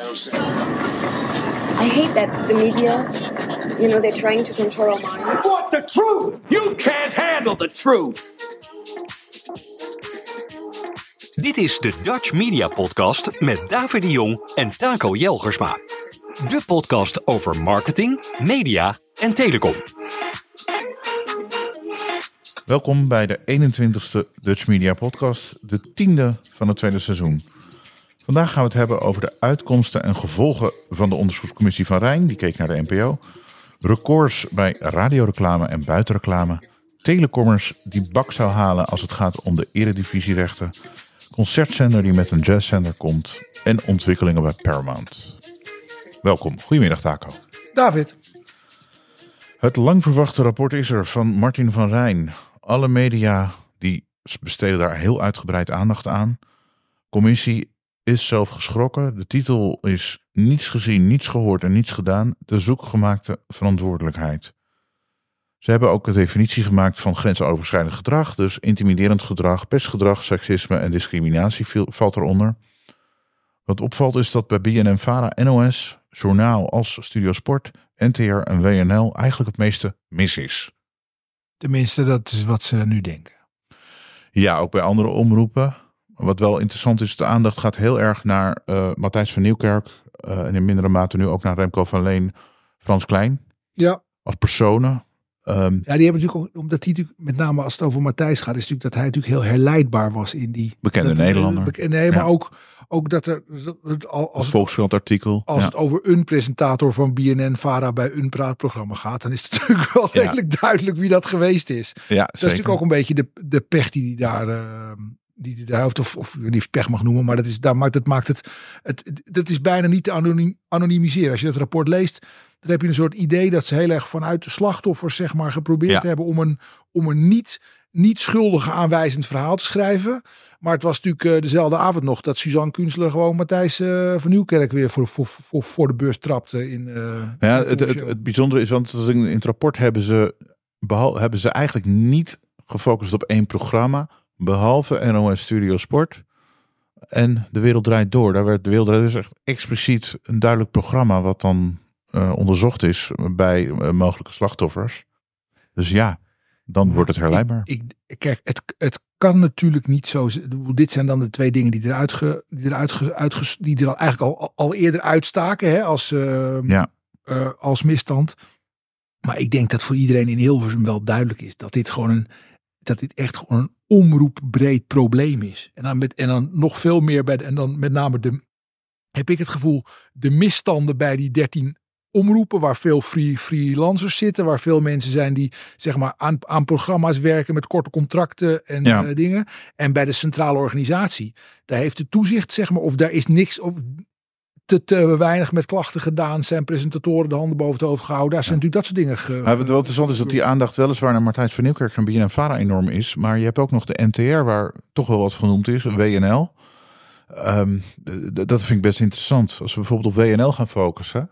I hate that the media's, you know, they're trying to control our minds. want the truth. You can't handle the truth. Dit is de Dutch Media Podcast met David de Jong en Taco Jelgersma. De podcast over marketing, media en telecom. Welkom bij de 21ste Dutch Media Podcast, de tiende van het tweede seizoen. Vandaag gaan we het hebben over de uitkomsten en gevolgen van de onderzoekscommissie van Rijn, die keek naar de NPO. Records bij radioreclame en buitenreclame. Telecommers die bak zou halen als het gaat om de eredivisierechten. Concertzender die met een jazzzender komt. En ontwikkelingen bij Paramount. Welkom, goedemiddag Taco. David. Het lang verwachte rapport is er van Martin van Rijn. Alle media die besteden daar heel uitgebreid aandacht aan. Commissie is zelf geschrokken. De titel is Niets gezien, niets gehoord en niets gedaan. De zoekgemaakte verantwoordelijkheid. Ze hebben ook een definitie gemaakt van grensoverschrijdend gedrag. Dus intimiderend gedrag, pestgedrag, seksisme en discriminatie valt eronder. Wat opvalt is dat bij BNN Vara, NOS, Journaal als Studio Sport, NTR en WNL eigenlijk het meeste mis is. Tenminste, dat is wat ze nu denken. Ja, ook bij andere omroepen. Wat wel interessant is, de aandacht gaat heel erg naar eh, Matthijs van Nieuwkerk. eh, en in mindere mate nu ook naar Remco van Leen, Frans Klein. Ja. Als personen. Ehm, Ja, die hebben natuurlijk ook, omdat hij natuurlijk, met name als het over Matthijs gaat, is natuurlijk dat hij natuurlijk heel herleidbaar was in die. Bekende dat- Nederlander. bek- nee, maar Ja. ook, ook dat er, als als, Volkskrant artikel. als ja. het over een presentator van BNN Vara bij een praatprogramma gaat, dan is het natuurlijk wel Ja. redelijk duidelijk wie dat geweest is. ja, Dat is natuurlijk ook een beetje de, de pech die hij daar, eh, die hij daar heeft, of, of niet pech mag noemen, maar dat, is, daar maakt, dat maakt het, het, dat is bijna niet te anoniem, anonimiseren. Als je dat rapport leest, dan heb je een soort idee dat ze heel erg vanuit de slachtoffers, zeg maar, geprobeerd Ja. hebben om een, om een niet, niet schuldige aanwijzend verhaal te schrijven. Maar het was natuurlijk eh, dezelfde avond nog dat Suzanne Kunstler gewoon Matthijs eh, van Nieuwkerk weer voor, voor, voor, voor de bus trapte. In, eh, Ja, in het, het, het bijzondere is, want in het rapport hebben ze, behal, hebben ze eigenlijk niet gefocust op één programma. Behalve NOS Studio Sport en De Wereld Draait Door. Daar werd De Wereld Draait is echt expliciet een duidelijk programma wat dan eh, onderzocht is bij eh, mogelijke slachtoffers. Dus ja, dan wordt het herleidbaar. Ik, ik- kijk, het, het kan natuurlijk niet zo. Dit zijn dan de twee dingen die eruit, ge, die eruit, ge, uitges- die er al eigenlijk al, al eerder uitstaken hè, als, eh, Ja. als misstand. Maar ik denk dat voor iedereen in Hilversum wel duidelijk is dat dit gewoon een, dat dit echt gewoon een omroepbreed probleem is. En dan, met, en dan nog veel meer bij de, en dan met name de, heb ik het gevoel, de misstanden bij die 13 omroepen waar veel free, freelancers zitten, waar veel mensen zijn die zeg maar aan, aan programma's werken met korte contracten en Ja. eh, dingen. En bij de centrale organisatie, daar heeft de toezicht zeg maar, of daar is niks of te, te weinig met klachten gedaan, zijn presentatoren de handen boven het hoofd gehouden. Daar zijn natuurlijk dat soort dingen. Ge, Maar wat wel interessant is dat die aandacht weliswaar naar Martijn van Nieuwkerk en BNN Vara enorm is. Maar je hebt ook nog de NTR waar toch wel wat genoemd is, WNL. Ehm, dat vind ik best interessant. Als we bijvoorbeeld op WNL gaan focussen.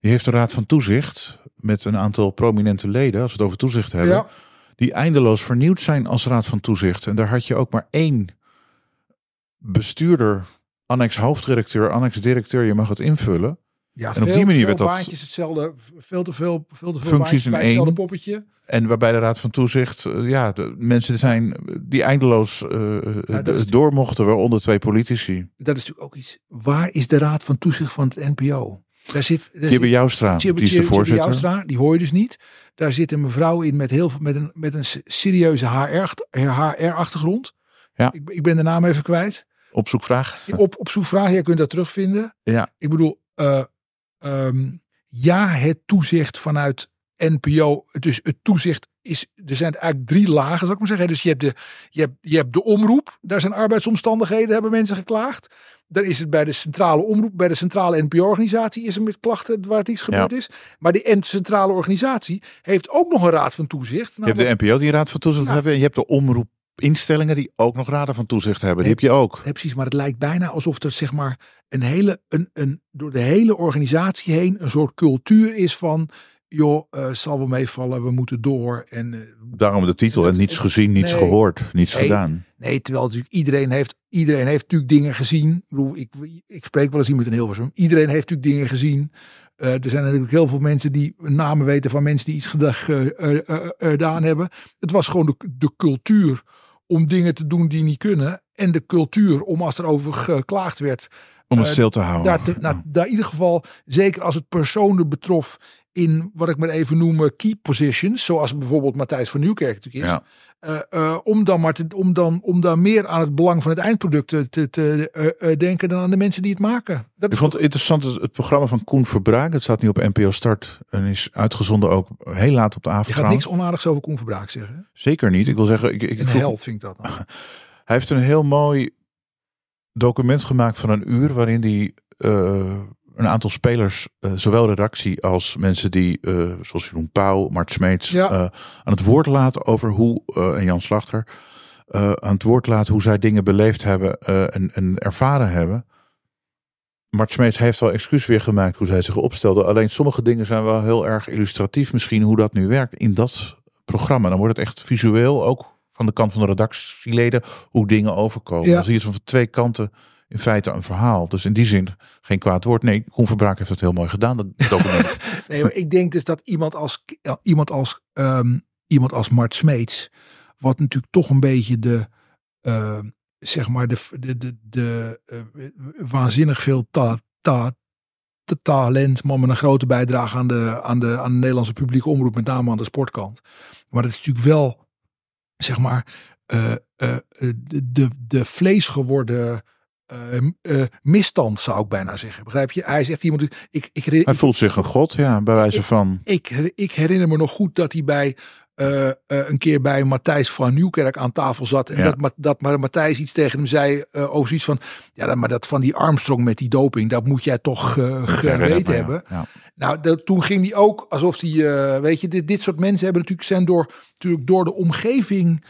Die heeft een raad van toezicht met een aantal prominente leden, als we het over toezicht hebben. Ja. Die eindeloos vernieuwd zijn als raad van toezicht. En daar had je ook maar één bestuurder, annex hoofddirecteur, annex directeur. Je mag het invullen. ja, en op die manier werd dat- baantjes hetzelfde, veel te veel, veel te veel Functies in bij één. poppetje. En waarbij de Raad van Toezicht, eh, ja, de mensen zijn die eindeloos is- door mochten, waaronder twee politici. Dat is natuurlijk ook iets. Waar is de raad van toezicht van het NPO? Daar zit. Daar Jibbe Joustra, die is de voorzitter. Joustra, die hoor je dus niet. Daar zit een mevrouw in met, heel, veel- met, een, met een serieuze HR-achtergrond. Ja. Ik, ik ben de naam even kwijt. Op zoekvraag. Op, op zoekvraag, jij kunt dat terugvinden. Ja. Ik bedoel, eh, ehm, ja, het toezicht vanuit NPO. Dus het toezicht is, er zijn eigenlijk drie lagen, zou ik maar zeggen. Dus je hebt de, je hebt, je hebt de omroep, daar zijn arbeidsomstandigheden, hebben mensen geklaagd. Dan is het bij de centrale omroep, bij de centrale NPO-organisatie is er met klachten waar het iets gebeurd is. Maar die en- centrale organisatie heeft ook nog een raad van toezicht. Je hebt de NPO die een raad van toezicht Ja. hebben. En je hebt de omroepinstellingen die ook nog raden van toezicht hebben. Die heb je ook. Precies, maar het lijkt bijna alsof er zeg maar een hele, een, een, door de hele organisatie heen een soort cultuur is van joh, eh, zal wel meevallen, we moeten door. En eh, Daarom de titel Dat- en niets gezien, niets nee. gehoord, niets Nee. gedaan. Nee, terwijl natuurlijk iedereen heeft, iedereen heeft natuurlijk dingen gezien. Ik, bedoel, ik, ik spreek wel eens iemand in Hilversum. Iedereen heeft natuurlijk dingen gezien. Eh, er zijn natuurlijk heel veel mensen die namen weten van mensen die iets geda- ge- gedaan hebben. Het was gewoon de, de cultuur om dingen te doen die niet kunnen. En de cultuur om als er over geklaagd werd. Om het Eh, stil te houden. Daar, te, nou, daar in ieder geval, zeker als het personen betrof in wat ik maar even noem eh, key positions. Zoals bijvoorbeeld Matthijs van Nieuwkerk natuurlijk is. Ja. Eh, om, dan maar te, om, dan, om dan meer aan het belang van het eindproduct te, te, te, denken dan aan de mensen die het maken. Dat Ik vond het interessant het, het programma van Koen Verbraak. Het staat nu op NPO Start en is uitgezonden ook heel laat op de avond. je gaat niks onaardigs over Koen Verbraak zeggen. hè? Zeker niet. Ik wil zeggen, ik, ik held vind ik dat. dan. hij heeft een heel mooi document gemaakt van een uur waarin hij eh, een aantal spelers, eh, zowel redactie als mensen die, eh, zoals Jeroen Pauw, Mart Smeets, Ja. aan het woord laten over hoe, en Jan Slachter, aan het woord laten hoe zij dingen beleefd hebben en, en ervaren hebben. Mart Smeets heeft wel excuus weer gemaakt hoe zij zich opstelde. Alleen sommige dingen zijn wel heel erg illustratief misschien hoe dat nu werkt in dat programma. Dan wordt het echt visueel, ook van de kant van de redactieleden, hoe dingen overkomen. Ja. Zie je zo van twee kanten in feite een verhaal. Dus in die zin geen kwaad woord. Nee, Koen Verbraak heeft het heel mooi gedaan, dat document. Nee, maar ik denk dus dat iemand als, ja, iemand als, ehm, iemand als Mart Smeets, wat natuurlijk toch een beetje de, eh, zeg maar, de, de, de, de eh, waanzinnig veel ta, ta, talent, maar met een grote bijdrage aan de, aan, de, aan de Nederlandse publieke omroep, met name aan de sportkant. Maar het is natuurlijk wel, zeg maar, eh, eh, de, de, vlees geworden eh, misstand, zou ik bijna zeggen. Begrijp je? Hij is echt iemand, ik, ik, Hij voelt zich een god, ja, bij wijze van... ik, ik herinner me nog goed dat hij bij eh, eh, een keer bij Matthijs van Nieuwkerk aan tafel zat. En Ja. dat, dat maar Matthijs iets tegen hem zei eh, over zoiets van. Ja, maar dat van die Armstrong met die doping, dat moet jij toch geweten Ja, hebben. ja. Nou, dat, toen ging hij ook alsof hij, weet je, dit, dit soort mensen hebben natuurlijk zijn door, natuurlijk door de omgeving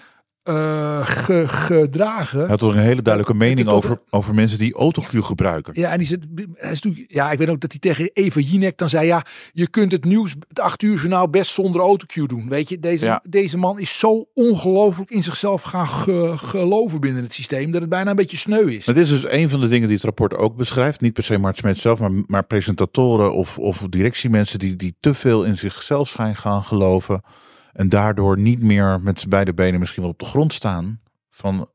eh, ge- gedragen. Hij had toch een hele duidelijke mening over, over mensen die autocue gebruiken. Ja, en die zit, hij is ja, ik weet ook dat hij tegen Eva Jinek dan zei, ja, je kunt het nieuws, het acht uur journaal best zonder autocue doen. Weet je, deze, Ja. deze man is zo ongelooflijk in zichzelf gaan ge- geloven binnen het systeem, dat het bijna een beetje sneu is. Maar dit is dus een van de dingen die het rapport ook beschrijft. Niet per se Mart Smeet zelf, maar, maar presentatoren of, of directiemensen die, die te veel in zichzelf zijn gaan geloven. En daardoor niet meer met z'n beide benen misschien wel op de grond staan. Van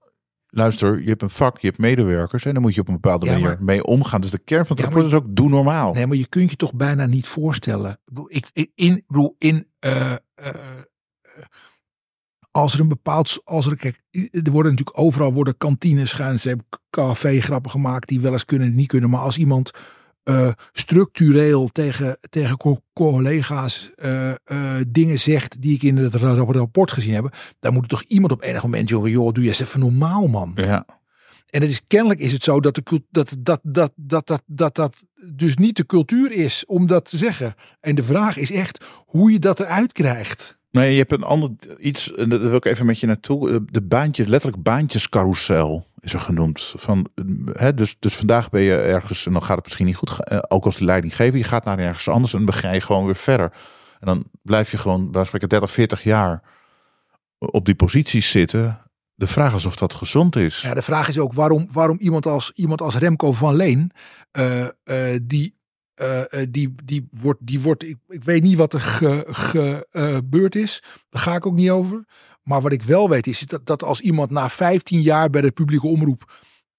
luister, je hebt een vak, je hebt medewerkers en dan moet je op een bepaalde Ja, manier maar- mee omgaan. Dus de kern van het Ja, rapport is ook doe normaal. Nee, maar je kunt je toch bijna niet voorstellen. Ik in, in eh, eh, eh, als er een bepaald, als er, kijk, er worden natuurlijk overal worden kantines gaan, ze hebben café grappen gemaakt die wel eens kunnen en niet kunnen. Maar als iemand eh, structureel tegen, tegen co- collega's eh, eh, dingen zegt die ik in het ra- ra- rapport gezien heb, dan moet er toch iemand op enig moment, joh, joh doe je eens even normaal, man. Ja, En het is kennelijk is het zo dat, de, dat, dat, dat, dat, dat, dat dat dus niet de cultuur is om dat te zeggen. En de vraag is echt hoe je dat eruit krijgt. Nee, je hebt een ander iets, en daar wil ik even met je naartoe. Eh, De baantje, letterlijk baantjescarousel is er genoemd. Van, eh, hè, dus, dus vandaag ben je ergens en dan gaat het misschien niet goed. Eh, Ook als de leiding geven, je gaat naar ergens anders en dan ga je gewoon weer verder. En dan blijf je gewoon, bij spreken 30, 40 jaar op die posities zitten. De vraag is of dat gezond is. Ja, de vraag is ook waarom, waarom iemand, als, iemand als Remco van Leen, die, eh, eh, die, die wordt, die wordt ik, ik weet niet wat er ge- ge- gebeurd is. Daar ga ik ook niet over. Maar wat ik wel weet is dat, dat als iemand na 15 jaar bij de publieke omroep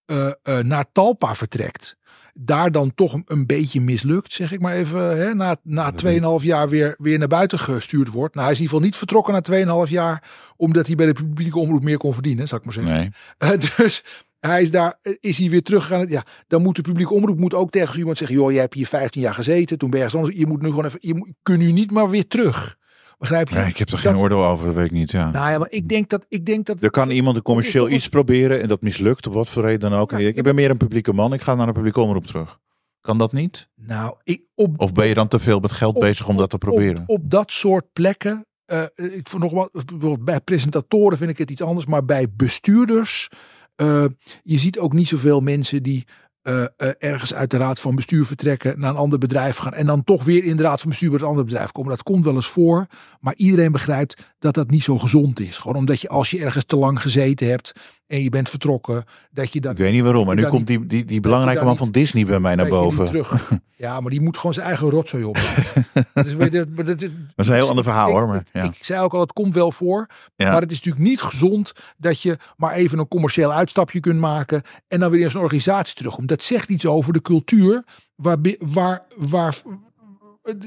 eh, naar Talpa vertrekt. Daar dan toch een, een beetje mislukt, zeg ik maar even. Hè, na na 2,5 jaar weer, weer naar buiten gestuurd wordt. Nou, hij is in ieder geval niet vertrokken na 2,5 jaar. Omdat hij bij de publieke omroep meer kon verdienen, zal ik maar zeggen. Nee. Dus hij is daar, eh, is hij weer teruggegaan. Ja, dan moet de publieke omroep moet ook tegen iemand zeggen: joh, je hebt hier 15 jaar gezeten, toen ben je anders. Je moet nu gewoon even, je moet, kun nu niet maar weer terug. Begrijp je? Nee, ik heb er Dat- geen oordeel over, dat weet ik niet. Ja. Nou ja, maar ik denk dat, ik denk dat. Er kan iemand een commercieel iets proberen en dat mislukt, op wat voor reden dan ook. En ik ben meer een publieke man, ik ga naar een publieke omroep terug. Kan dat niet? Nou, ik, op, Of ben je dan te veel met geld op- bezig om dat te proberen? Op, op dat soort plekken. eh, ik vond nog wel, bijvoorbeeld bij presentatoren vind ik het iets anders, maar bij bestuurders. Eh, je ziet ook niet zoveel mensen die eh, eh, ergens uit de raad van bestuur vertrekken, naar een ander bedrijf gaan en dan toch weer in de raad van bestuur bij het andere bedrijf komen. Dat komt wel eens voor, maar iedereen begrijpt dat dat niet zo gezond is. Gewoon omdat je als je ergens te lang gezeten hebt en je bent vertrokken, dat je dan Ik weet niet waarom, maar nu komt die, die, die belangrijke man van Disney bij mij naar boven. terug. Ja, maar die moet gewoon zijn eigen rotzooi opbouwen. dat, is, dat, Dat is een heel ander verhaal ik, hoor. Maar, ik, ja. ik zei ook al, het komt wel voor. Ja. Maar het is natuurlijk niet gezond dat je maar even een commercieel uitstapje kunt maken. En dan weer in zo'n organisatie terugkomt. Dat zegt iets over de cultuur. Waar, waar, waar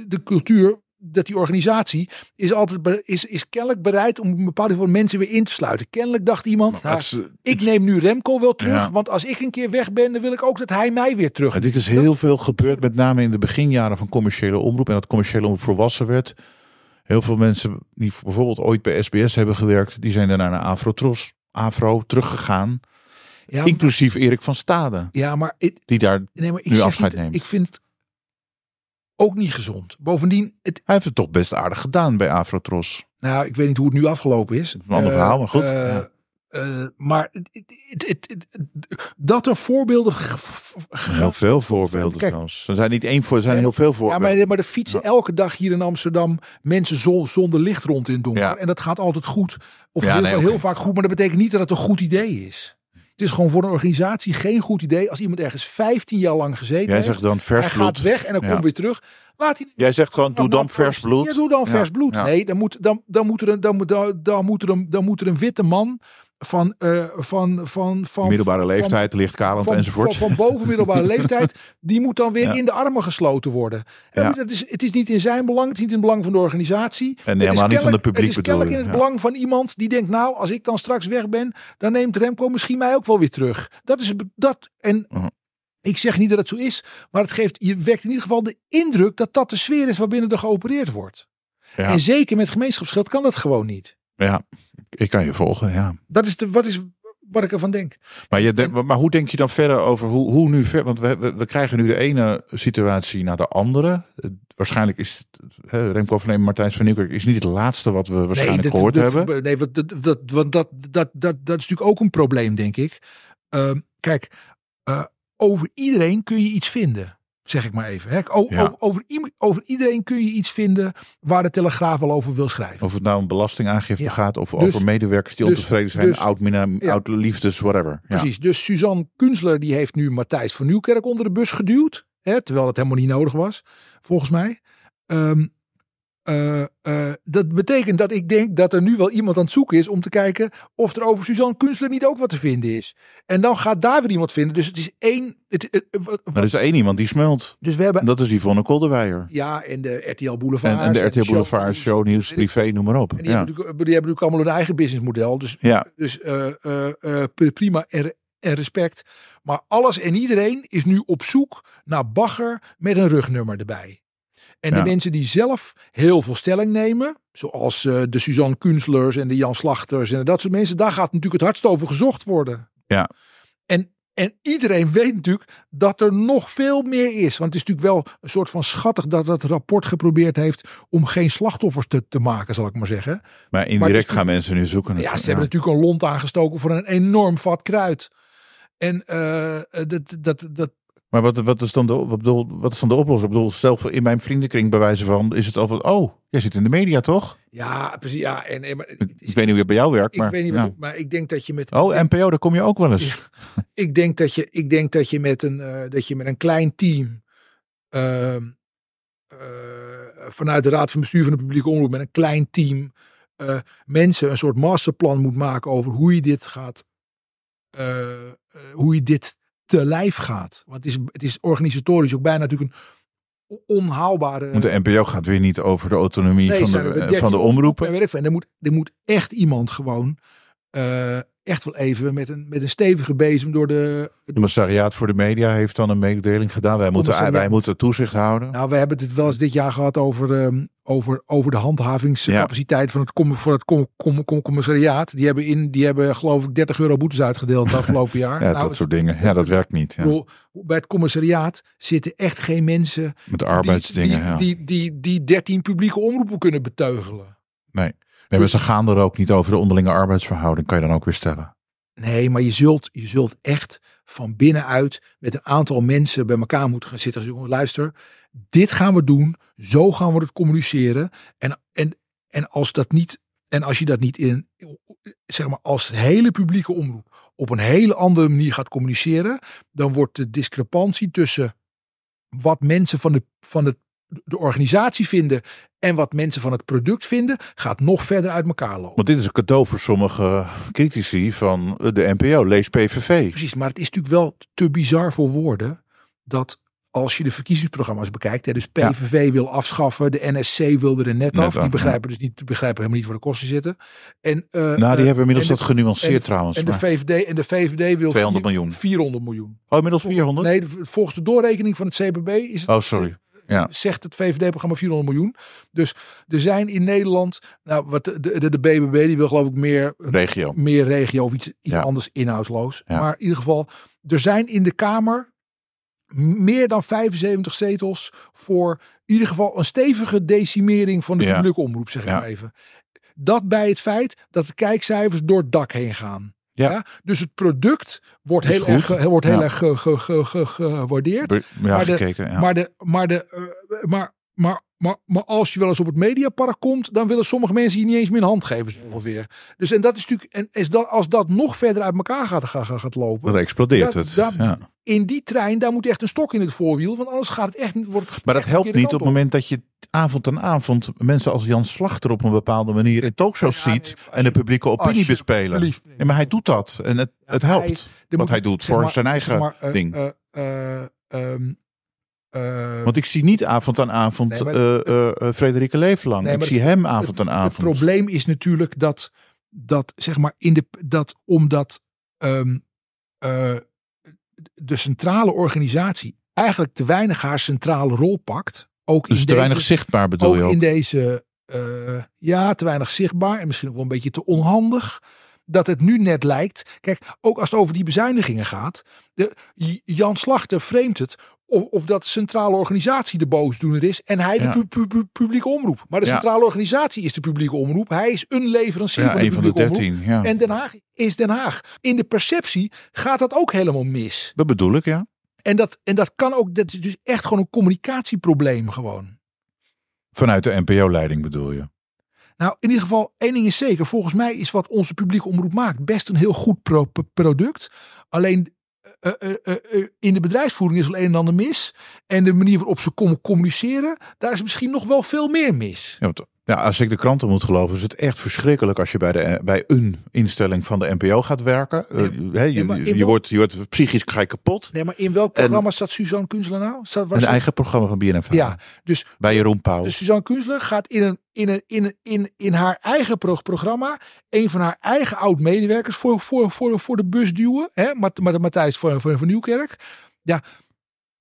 de, cultuur, dat die organisatie is altijd is, is kennelijk bereid om een bepaalde voor mensen weer in te sluiten. Kennelijk dacht iemand, nou, het is- ik neem nu Remco wel terug. Ja. Want als ik een keer weg ben, dan wil ik ook dat hij mij weer terug. Dit is heel veel gebeurd, met name in de beginjaren van commerciële omroep. En dat commerciële omroep volwassen werd. Heel veel mensen die bijvoorbeeld ooit bij SBS hebben gewerkt, die zijn daarna naar Afrotros, Afro teruggegaan. Ja, Inclusief Erik van Stade, ja, maar ik, die daar. nee, maar ik Nu afscheid niet, neemt. Ik vind het ook niet gezond. Bovendien, het, Hij heeft het toch best aardig gedaan bij Afrotros. Nou, ik weet niet hoe het nu afgelopen is. een ander Eh, verhaal, maar goed. eh, Ja. eh, maar dat er voorbeelden. Heel veel voorbeelden Kijk. zelfs. Er zijn niet één voor, er zijn heel veel Ja, voorbeelden. maar, maar er fietsen elke dag hier in Amsterdam mensen zon- zonder licht rond in het donker. Ja. En dat gaat altijd goed. Of Ja, heel, nee, heel vaak goed, maar dat betekent niet dat het een goed idee is. Het is gewoon voor een organisatie geen goed idee als iemand ergens 15 jaar lang gezeten Jij heeft. zegt dan vers hij bloed. gaat weg en dan Ja. komt weer terug. Laat hij Jij zegt gewoon, doe dan vers bloed. Ja, doe dan vers bloed. Nee, dan moet, dan, dan, moet er een, dan, moet, dan, dan, moet er een, dan moet er een witte man van, eh, van, van, van Middelbare van- leeftijd, lichtkalend van, enzovoort. Van, van boven middelbare leeftijd, die moet dan weer Ja. in de armen gesloten worden. En Ja. dat is, het is niet in zijn belang, het is niet in het belang van de organisatie. Het is helemaal niet van de publiek Het is kennelijk in het ja. belang van iemand die denkt, nou, als ik dan straks weg ben, dan neemt Remco misschien mij ook wel weer terug. Dat is dat. En ik zeg niet dat het zo is, maar het geeft, je wekt in ieder geval de indruk dat dat de sfeer is waarbinnen er geopereerd wordt. Ja. En zeker met gemeenschapsgeld kan dat gewoon niet. Ja, ik kan je volgen, ja. Dat is, de, wat, is wat ik ervan denk. Maar, je denkt- maar hoe denk je dan verder over hoe, hoe nu verder? Want we, we, we krijgen nu de ene situatie naar de andere. Waarschijnlijk is het, hè, Remco van Eem, Martijn van Nieuwkerk is niet het laatste wat we waarschijnlijk dit- gehoord dit- hebben. Nee, want dat, dat, want dat, dat, dat, dat is natuurlijk ook een probleem, denk ik. Ehm, kijk, eh, over iedereen kun je iets vinden. Zeg ik maar even. Hè? O- Ja. over, over, iedereen kun je iets vinden waar de Telegraaf wel over wil schrijven. Of het nou om belastingaangifte Ja. gaat of Dus- over medewerkers die dus- ontevreden zijn, dus- oud, mina, Ja. oud liefdes, whatever. Ja. Precies. Dus Suzanne Kunstler die heeft nu Matthijs van Nieuwkerk onder de bus geduwd. Hè, terwijl het helemaal niet nodig was, volgens mij. Ehm, eh, eh, dat betekent dat ik denk dat er nu wel iemand aan het zoeken is om te kijken of er over Suzanne Kunstler niet ook wat te vinden is. En dan gaat daar weer iemand vinden. Dus het is één. Het, er is één iemand die smelt. dus we hebben. En dat is Yvonne Kolderweijer. Ja, en de RTL Boulevard. En, en de RTL show- Boulevard, Shownieuws, privé, noem maar op. En die, Ja. hebben natuurlijk, die hebben natuurlijk allemaal hun eigen businessmodel. Dus Ja. Dus eh, pri- prima en, en respect. Maar alles en iedereen is nu op zoek naar bagger met een rugnummer erbij. En de mensen die zelf heel veel stelling nemen, zoals eh, de Suzanne Kunstlers en de Jan Slachters en dat soort mensen, daar gaat natuurlijk het hardst over gezocht worden. Ja. En, en iedereen weet natuurlijk dat er nog veel meer is. Want het is natuurlijk wel een soort van schattig dat dat rapport geprobeerd heeft om geen slachtoffers te, te maken, zal ik maar zeggen. Maar indirect is gaan mensen nu zoeken. Ja, ze hebben natuurlijk een lont aangestoken voor een enorm vat kruid. En eh, dat, dat, dat, Maar wat, wat, is dan de, wat, bedoel, wat is dan de oplossing? Ik bedoel, zelf in mijn vriendenkring bij wijze van is het al van, oh, jij zit in de media toch? ja, precies. Ja, en, en, maar, Ik, ik weet niet hoe het bij jou werkt, ik maar, weet niet ja. maar ik denk dat je met. Oh, NPO, daar kom je ook wel eens. Ik denk dat je, ik denk dat je met een, eh, dat je met een klein team. ehm, eh, vanuit de Raad van Bestuur van de Publieke Omroep, met een klein team. eh, mensen een soort masterplan moet maken over hoe je dit gaat. hoe je dit te lijf gaat. Want het is, het is organisatorisch ook bijna natuurlijk een on- onhaalbare. Want de NPO gaat weer niet over de autonomie Nee, van, de, eh, 13 van de omroepen. En weet ik veel. En er moet, er moet echt iemand gewoon. eh, echt wel even met een, met een stevige bezem door de. Het commissariaat voor de media heeft dan een mededeling gedaan. Wij moeten, wij moeten toezicht houden. Nou, we hebben het wel eens dit jaar gehad over, ehm, over, over de handhavingscapaciteit van het, com, voor het com, com, com- commissariaat. Die hebben, in, die hebben geloof ik 30 euro boetes uitgedeeld het afgelopen jaar. ja, Nou, dat soort dingen. Ja, dat werkt niet. Ja. bedoel, bij het commissariaat zitten echt geen mensen Met die, arbeidsdingen. die, ja. die, die, die 13 publieke omroepen kunnen beteugelen. Nee, maar ze gaan er ook niet over de onderlinge arbeidsverhouding, kan je dan ook weer stellen. Nee, maar je zult, je zult echt van binnenuit met een aantal mensen bij elkaar moeten gaan zitten. Luister, dit gaan we doen. Zo gaan we het communiceren. En, en, en als dat niet, en als je dat niet in, zeg maar, als hele publieke omroep op een hele andere manier gaat communiceren, dan wordt de discrepantie tussen wat mensen van de, van het, de organisatie vinden en wat mensen van het product vinden, gaat nog verder uit elkaar lopen. Want dit is een cadeau voor sommige critici van de NPO, lees PVV. Precies, maar het is natuurlijk wel te bizar voor woorden dat als je de verkiezingsprogramma's bekijkt, hè, dus PVV wil afschaffen, de NSC wilde er net, Net af, die begrijpen dus niet, begrijpen helemaal niet waar de kosten zitten. En, eh, Nou, die eh, hebben inmiddels dat de- genuanceerd en trouwens. En de VVD en de VVD wil 200 vier- miljoen. 400 miljoen. Oh, inmiddels 400? Nee, volgens de doorrekening van het CBB is het, Oh, sorry. Ja. zegt het VVD-programma 400 miljoen. Dus er zijn in Nederland, nou, wat de, de, de BBB die wil geloof ik meer Regio. meer regio of iets, iets Ja. anders inhoudsloos. Ja. Maar in ieder geval, er zijn in de Kamer meer dan 75 zetels voor in ieder geval een stevige decimering van de publieke omroep, zeg ik maar even. Dat bij het feit dat de kijkcijfers door het dak heen gaan. Ja. Dus het product wordt heel erg, wordt heel Ja. erg ge- ge- ge- ge- gewaardeerd. Ja, Maar. Ja. Maar, de, maar, de, eh, maar, maar, maar, maar als je wel eens op het mediapark komt, dan willen sommige mensen je niet eens meer een hand geven, zo ongeveer. Dus en dat is natuurlijk, en is dat, als dat nog verder uit elkaar gaat, gaat, gaat lopen, Dan explodeert het. ja. in die trein, daar moet echt een stok in het voorwiel, want anders gaat het echt niet. Wordt het Maar dat helpt niet op het moment dat je avond aan avond mensen als Jan Slachter op een bepaalde manier in talkshows Ja, ziet nee, en de publieke opinie bespelen. Ja, maar hij doet dat en het, het helpt. wat moet- hij doet voor maar- zijn eigen zeg maar, eh, ding. eh, eh, ehm, eh, Want ik zie niet avond aan avond Nee, maar- eh, eh, Frederike Leeflang. Nee, ik zie hem avond aan avond. Het probleem is natuurlijk dat, dat zeg maar, in de, dat omdat ehm, eh, de centrale organisatie eigenlijk te weinig haar centrale rol pakt. Ook dus in te deze, weinig zichtbaar bedoel ook je ook. in deze, ja, te weinig zichtbaar en misschien ook wel een beetje te onhandig. Dat het nu net lijkt. Kijk, ook als het over die bezuinigingen gaat. De, Jan Slachter framet het. Of, of dat de centrale organisatie de boosdoener is. En hij Ja. de pu- pu- pu- publieke omroep. Maar de Ja. centrale organisatie is de publieke omroep. Hij is een leverancier Ja, van de een van de publieke omroep. En Den Haag is Den Haag. In de perceptie gaat dat ook helemaal mis. Dat bedoel ik, ja. En dat, en dat kan ook. Dat is dus echt gewoon een communicatieprobleem gewoon. Vanuit de NPO-leiding bedoel je. Nou, in ieder geval, één ding is zeker. Volgens mij is wat onze publieke omroep maakt best een heel goed pro- pro- product. Alleen in de bedrijfsvoering is wel een en ander mis. En de manier waarop ze com- communiceren, daar is misschien nog wel veel meer mis. Ja, ja, als ik de kranten moet geloven, is het echt verschrikkelijk als je bij, de, bij een instelling van de NPO gaat werken. Eh, je, nee, wordt, je wordt psychisch ga je kapot. Nee, maar in welk En- programma staat Suzanne Kunstler nou? Staat, Een staat- eigen programma van BNF. Ja, dus Bij Jeroen Pauw. Dus Suzanne Kunstler gaat in, een, in, een, in, in, in haar eigen pro- programma een van haar eigen oud-medewerkers voor, voor, voor, voor de bus duwen. Hè? Mat, Mat, Matthijs van, van, van Nieuwkerk. Ja,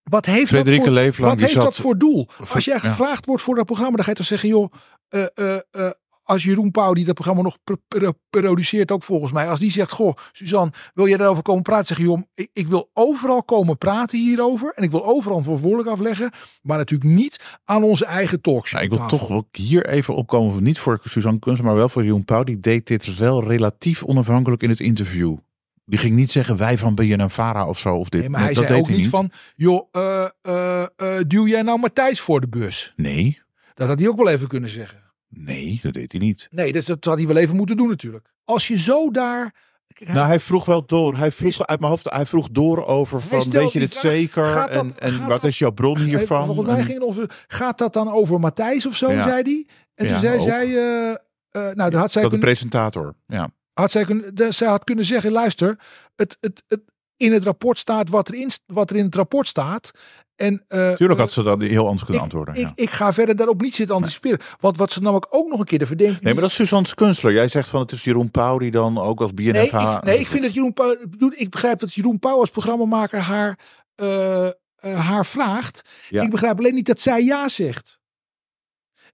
wat heeft Frederike dat voor, wat heeft dat voor doel? Als jij Ja. gevraagd wordt voor dat programma, dan ga je toch zeggen, joh, eh, als Jeroen Pauw, die dat programma nog pro- pro- produceert ook volgens mij, als die zegt, goh, Suzanne, wil jij daarover komen praten? Zeg je, joh, ik, ik wil overal komen praten hierover en ik wil overal verantwoordelijk afleggen, maar natuurlijk niet aan onze eigen talkshow. Nou, ik wil toch wel hier even opkomen, niet voor Suzanne Kunst, maar wel voor Jeroen Pauw. Die deed dit wel relatief onafhankelijk in het interview. Die ging niet zeggen wij van BNNVARA of zo. Of dit. Nee, maar hij dat zei ook niet van, joh, eh, eh, eh, duw jij nou Matthijs voor de bus? Nee, Dat had hij ook wel even kunnen zeggen. Nee, dat deed hij niet. Nee, dus dat had hij wel even moeten doen natuurlijk. Als je zo daar... Kijk, Nou, hij vroeg wel door. Hij vroeg uit mijn hoofd, hij vroeg door over van, weet je dit zeker? dat- en en wat dat- is jouw bron hiervan? Volgens mij ging het over, gaat dat dan over Matthijs of zo, Ja. zei hij. En toen zei ook. zij, eh, eh, nou, dan had zij, dat de presentator. Ja. had zij, kunnen, zij had kunnen zeggen, luister, het, het, het, in het rapport staat wat er in, wat er in het rapport staat. En, eh, Tuurlijk eh, had ze dan heel anders kunnen ik, antwoorden. ik, ja. ik ga verder daarop niet zitten anticiperen. Want wat ze namelijk ook nog een keer de verdenking... Nee, maar dat is Suzanne Kunstler. Jij zegt van het is Jeroen Pauw die dan ook als BNNVARA... Nee, ik, nee, ik vind dat Jeroen Pauw. ik begrijp dat Jeroen Pauw als programmamaker haar, eh, eh, haar vraagt. Ja. Ik begrijp alleen niet dat zij ja zegt.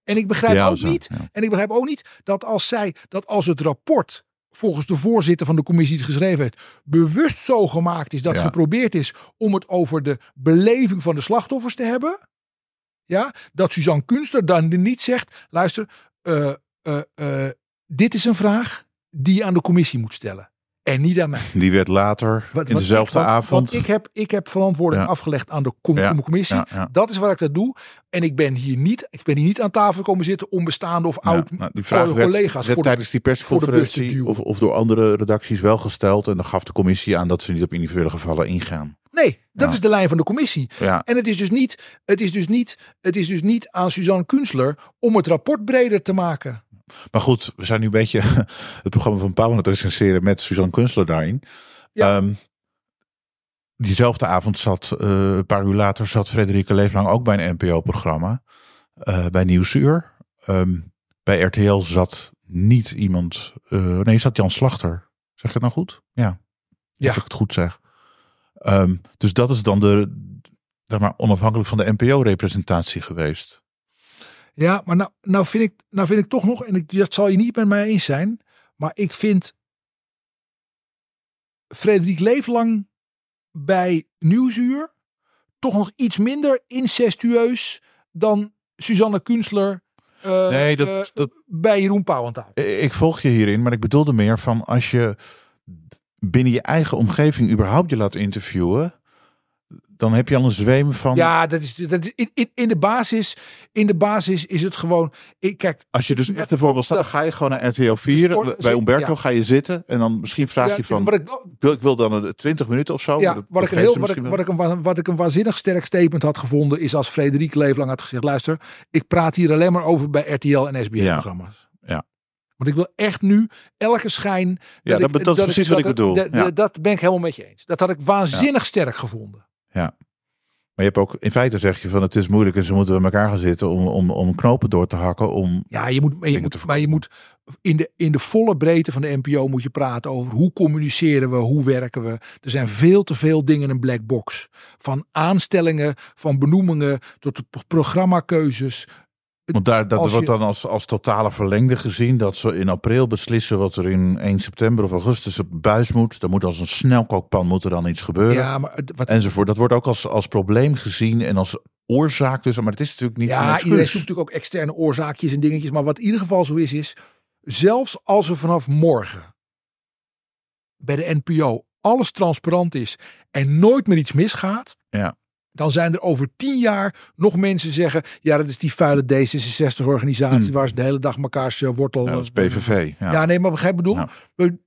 En ik begrijp Ja, ook zo, niet. En ik begrijp ook niet dat als zij dat als het rapport volgens de voorzitter van de commissie het geschreven heeft, bewust zo gemaakt is dat Ja. geprobeerd is om het over de beleving van de slachtoffers te hebben. Ja, dat Suzanne Kunster dan niet zegt, luister, eh, eh, eh, dit is een vraag die je aan de commissie moet stellen. En niet aan mij. Die werd later Wat- in dezelfde ik, avond. Want ik heb, ik heb verantwoording Ja. afgelegd aan de com- Ja, commissie. ja. Dat is waar ik dat doe. En ik ben hier niet, ik ben hier niet aan tafel komen zitten om bestaande of oud nou, die vraag werd, collega's werd voor de- tijdens die persconferentie of, of door andere redacties wel gesteld. En dan gaf de commissie aan dat ze niet op individuele gevallen ingaan. Nee, dat Ja. is de lijn van de commissie. Ja, En het is dus niet, het is dus niet, het is dus niet aan Suzanne Kunstler om het rapport breder te maken. Maar goed, we zijn nu een beetje het programma van Pauw aan het recenseren met Suzanne Kunstler daarin. Ja. Ehm, diezelfde avond zat, eh, een paar uur later, zat Frederike Leeflang ook bij een NPO-programma. eh, bij Nieuwsuur. Ehm, bij RTL zat niet iemand. eh, nee, zat Jan Slachter. Zeg ik het nou goed? Ja. Ja. Als ik het goed zeg. Ehm, dus dat is dan de. zeg maar, onafhankelijk van de NPO-representatie geweest. Ja, maar nou, nou, vind ik, nou vind ik toch nog, en ik, dat zal je niet met mij eens zijn, maar ik vind Frederik Leeflang bij Nieuwsuur toch nog iets minder incestueus dan Suzanne Kunstler eh, Nee, dat, eh, dat, bij Jeroen Pauw aan tafel. ik volg je hierin, maar ik bedoelde meer van als je binnen je eigen omgeving überhaupt je laat interviewen, dan heb je al een zweem van. Ja, dat is, dat is in, in, in, de basis, in de basis is het gewoon. Ik, kijk, Als je dus echt ervoor wil staan, dan ga je gewoon naar RTL 4. Sport- Bij Umberto ja. ga je zitten en dan misschien vraag ja, je van, ik, wil, ik wil dan een 20 minuten of zo. Ja, wat ik, een heel, wat, ik, wat, ik een, wa- wat ik een waanzinnig sterk statement had gevonden, is als Frederik Leeflang had gezegd: luister, ik praat hier alleen maar over bij RTL en SBS-programma's. Ja. Want ik wil echt nu elke schijn. Ja, dat- ik- dat is precies wat ik bedoel. Ja. dat ben ik helemaal met je eens. Dat had ik waanzinnig sterk gevonden. Maar je hebt ook, in feite zeg je van het is moeilijk en ze moeten bij elkaar gaan zitten om, om, om knopen door te hakken. Om, Ja, je moet, maar je moet, maar je moet in de, in de volle breedte van de NPO moet je praten over hoe communiceren we, hoe werken we. Er zijn veel te veel dingen in een black box. Van aanstellingen, van benoemingen tot programmakeuzes. Want daar, dat wordt dan als, als totale verlengde gezien. Dat ze in april beslissen wat er in 1 september of augustus op buis moet. Dan moet als een snelkookpan moet er dan iets gebeuren. Ja, maar wat, enzovoort. Dat wordt ook als, als probleem gezien en als oorzaak. Dus, maar het is natuurlijk niet ja, iedereen zoekt natuurlijk ook externe oorzaakjes en dingetjes. Maar wat in ieder geval zo is, is zelfs als er vanaf morgen bij de NPO alles transparant is en nooit meer iets misgaat. Ja. Dan zijn er over tien jaar nog mensen zeggen: ja, dat is die vuile D66-organisatie Hmm. waar ze de hele dag mekaars eh, wortel. Ja, dat is PVV. Ja. Ja. nee, maar begrijp ik bedoel. Ja.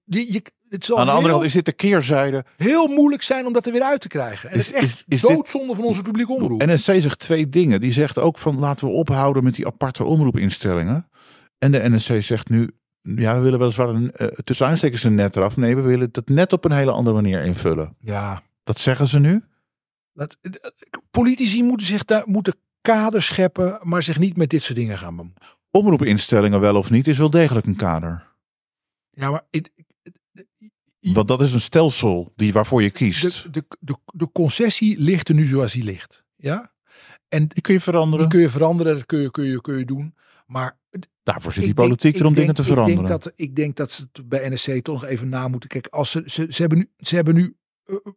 Die- je, het zal Aan de andere heel, kant is dit de keerzijde. heel moeilijk zijn om dat er weer uit te krijgen. En Is- het is echt is- is dit- doodzonde van onze publieke omroep. NSC zegt twee dingen. Die zegt ook van laten we ophouden met die aparte omroepinstellingen. En de NSC zegt nu, ja we willen weliswaar een, uh, tussen aanstekens een net eraf. Nee, we willen het net op een hele andere manier invullen. ja, Dat zeggen ze nu. Dat, politici moeten zich daar moeten kaders scheppen, maar zich niet met dit soort dingen gaan bemoeien. Omroepinstellingen wel of niet is wel degelijk een kader. Ja, maar Want dat is een stelsel die, waarvoor je kiest. de, de, de, de concessie ligt er nu zoals die ligt. Ja? En die kun je veranderen. die kun je veranderen, dat kun je, kun je, kun je doen. Maar Daarvoor zit die politiek denk- er om dingen denk- te veranderen. Ik denk, dat, ik denk dat ze het bij NSC toch nog even na moeten kijken. Als ze, ze, ze hebben nu, ze hebben nu eh, eh,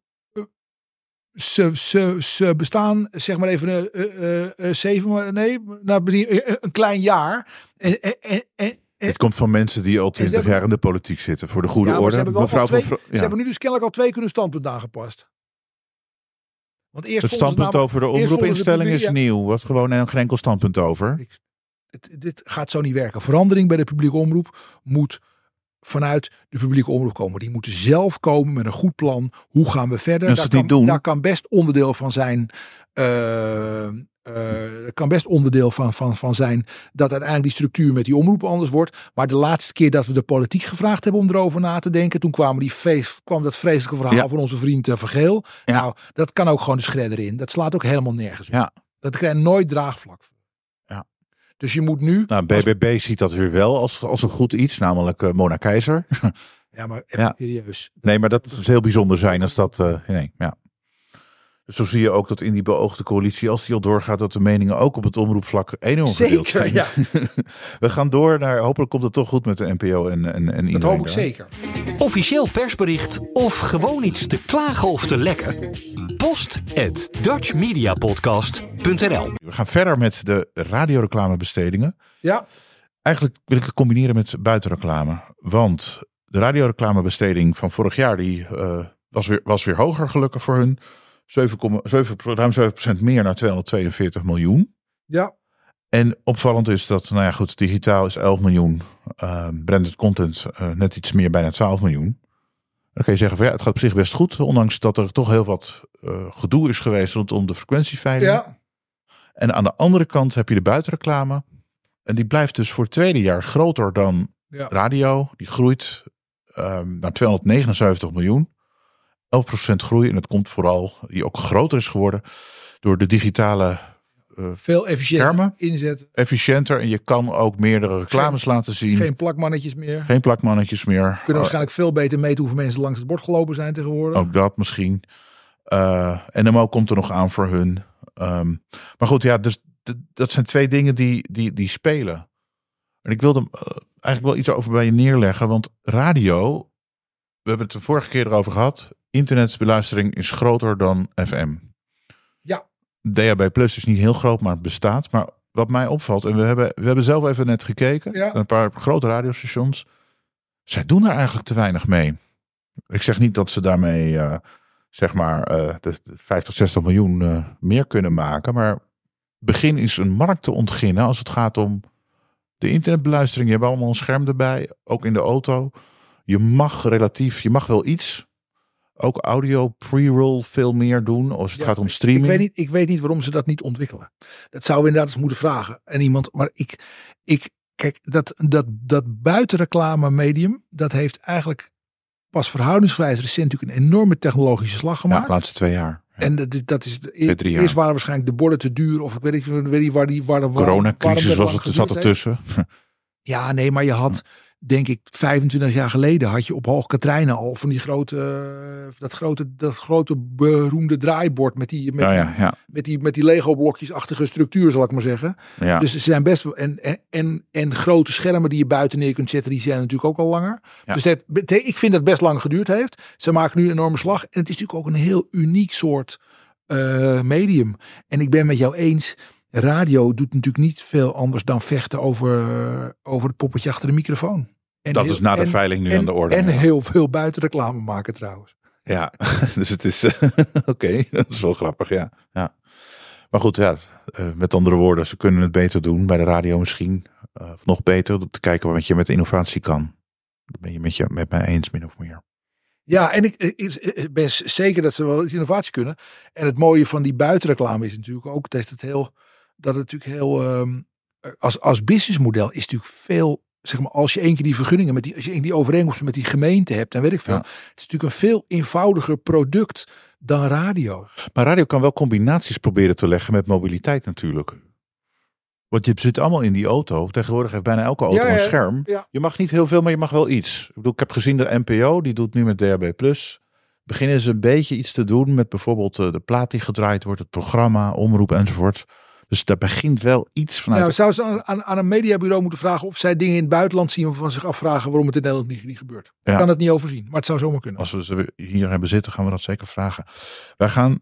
ze, ze, ze bestaan, zeg maar even, eh, eh, eh, zeven, nee, nou, een klein jaar. En, en, en, en, Het komt van mensen die al twintig jaar in de politiek zitten. Voor de goede Ja, orde. Ze hebben, ze ja. hebben nu dus kennelijk al twee kunnen standpunt aangepast. Want eerst Het standpunt namelijk- over de omroepinstelling is nieuw. Was gewoon een geen enkel standpunt over. het, dit gaat zo niet werken. Verandering bij de publieke omroep moet vanuit de publieke omroep komen. Die moeten zelf komen met een goed plan. Hoe gaan we verder? Daar kan, doen- daar kan best onderdeel van zijn. er kan best onderdeel van, van, van zijn dat uiteindelijk die structuur met die omroep anders wordt. Maar de laatste keer dat we de politiek gevraagd hebben om erover na te denken, toen kwamen die feest, kwam dat vreselijke verhaal Ja. van onze vriend eh, Vergeel. Ja. Nou, dat kan ook gewoon de schredder in. Dat slaat ook helemaal nergens op. Ja. Dat krijgt nooit draagvlak. voor. Dus je moet nu. Nou, BBB ziet dat weer wel als, als een goed iets. Namelijk eh, Mona Keizer. Ja, maar Ja. serieus. Nee, maar dat is heel bijzonder zijn als dat... eh, nee, ja. Dus zo zie je ook dat in die beoogde coalitie, als die al doorgaat, dat de meningen ook op het omroepvlak enorm verdeeld Zeker, zijn. ja. We gaan door naar, hopelijk komt het toch goed met de NPO en, en, en Dat hoop ik daar. zeker. Officieel persbericht of gewoon iets te klagen of te lekken? Post at dutchmediapodcast.nl We gaan verder met de radioreclamebestedingen. Ja, Eigenlijk wil ik het combineren met buitenreclame. Want de radioreclamebesteding van vorig jaar die, eh, was, weer, was weer hoger gelukkig voor hun. 7, 7, ruim 7% meer naar 242 miljoen. Ja. En opvallend is dat, nou ja goed, digitaal is 11 miljoen. Uh, branded content uh, net iets meer, bijna 12 miljoen. Dan kun je zeggen van ja, het gaat op zich best goed. Ondanks dat er toch heel wat uh, gedoe is geweest rondom de frequentieveiling. Ja. En aan de andere kant heb je de buitenreclame. En die blijft dus voor het tweede jaar groter dan Ja. radio. Die groeit um, naar 279 miljoen. 11% groei. En dat komt vooral, die ook groter is geworden, door de digitale uh, Veel efficiënter Schermen? inzetten. efficiënter. En je kan ook meerdere reclames laten zien. Geen plakmannetjes meer. Geen plakmannetjes meer. Kunnen Uh, waarschijnlijk veel beter meten hoeveel mensen langs het bord gelopen zijn tegenwoordig. Ook dat misschien. Uh, NMO komt er nog aan voor hun. Um, maar goed, ja, dus dat zijn twee dingen die, die, die spelen. En ik wilde uh, eigenlijk wel iets over bij je neerleggen. Want radio, we hebben het de vorige keer erover gehad. Internetbeluistering is groter dan FM. Ja. DHB Plus is niet heel groot, maar het bestaat. Maar wat mij opvalt, en we hebben, we hebben zelf even net gekeken. Ja. Een paar grote radiostations. Zij doen er eigenlijk te weinig mee. Ik zeg niet dat ze daarmee, uh, zeg maar, uh, de 50, 60 miljoen uh, meer kunnen maken. Maar begin eens een markt te ontginnen als het gaat om de internetbeluistering. Je hebt allemaal een scherm erbij, ook in de auto. Je mag relatief, je mag wel iets. Ook audio pre-roll veel meer doen als het Ja, gaat om streaming. Ik weet, niet, ik weet niet waarom ze dat niet ontwikkelen. Dat we inderdaad eens moeten vragen. En iemand, maar ik, ik kijk, dat, dat, dat buitenreclame medium, dat heeft eigenlijk pas verhoudingsgewijs recent natuurlijk een enorme technologische slag gemaakt. Ja, de laatste twee jaar. Ja. En dat, dat is, drie jaar. eerst waren waarschijnlijk de borden te duur of ik weet niet, weet niet waar die, waar de Coronacrisis was het, zat ertussen. Ja, nee, maar je had, denk ik, 25 jaar geleden had je op Hoog Katrijnen al van die grote, uh, dat grote, dat grote beroemde draaibord met die, met ja, die, ja, ja. met die, met die Lego blokjesachtige structuur, zal ik maar zeggen. Ja. Dus ze zijn best wel, en, en, en, grote schermen die je buiten neer kunt zetten, die zijn natuurlijk ook al langer. Dus dat, ik vind dat het best lang geduurd heeft. Ze maken nu een enorme slag. En het is natuurlijk ook een heel uniek soort uh, medium. En ik ben met jou eens, radio doet natuurlijk niet veel anders dan vechten over, over het poppetje achter de microfoon. En dat heel, is na de en, veiling nu en, aan de orde. En heel veel buitenreclame maken trouwens. Ja, dus het is oké, okay, dat is wel grappig, ja. ja. Maar goed, ja, uh, met andere woorden, ze kunnen het beter doen bij de radio misschien. Uh, of nog beter, om te kijken wat je met innovatie kan. Dat ben je met, je met mij eens, min of meer. Ja, en ik, ik, ben zeker dat ze wel iets innovatie kunnen. En het mooie van die buitenreclame is natuurlijk ook dat het heel, dat het natuurlijk heel, um, als, als businessmodel is natuurlijk veel, zeg maar, als je één keer die vergunningen met die, als je die overeenkomsten met die gemeente hebt en weet ik veel. Ja. Het is natuurlijk een veel eenvoudiger product dan radio. Maar radio kan wel combinaties proberen te leggen met mobiliteit natuurlijk. Want je zit allemaal in die auto. Tegenwoordig heeft bijna elke auto ja, ja, een scherm. Je mag niet heel veel, maar je mag wel iets. Ik bedoel, ik heb gezien de NPO, die doet nu met DHB+. Beginnen ze een beetje iets te doen met bijvoorbeeld uh, de plaat die gedraaid wordt, het programma, omroep enzovoort. Dus daar begint wel iets vanuit. Nou, zou ze aan, aan, aan, een mediabureau moeten vragen of zij dingen in het buitenland zien van zich afvragen waarom het in Nederland niet, niet gebeurt. Ik ja. kan het niet overzien, maar het zou zomaar kunnen. Als we ze hier hebben zitten, gaan we dat zeker vragen. Wij gaan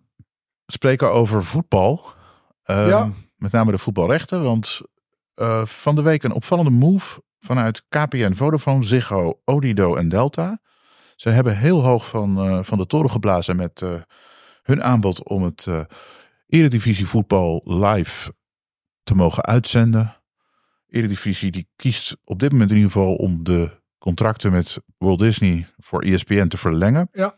spreken over voetbal. Um, ja. Met name de voetbalrechten, want uh, van de week een opvallende move vanuit KPN, Vodafone, Ziggo, Odido en Delta. Ze hebben heel hoog van, uh, van de toren geblazen met uh, hun aanbod om het Eredivisie voetbal live te mogen uitzenden. Eredivisie die kiest op dit moment in ieder geval om de contracten met Walt Disney voor ESPN te verlengen. Ja.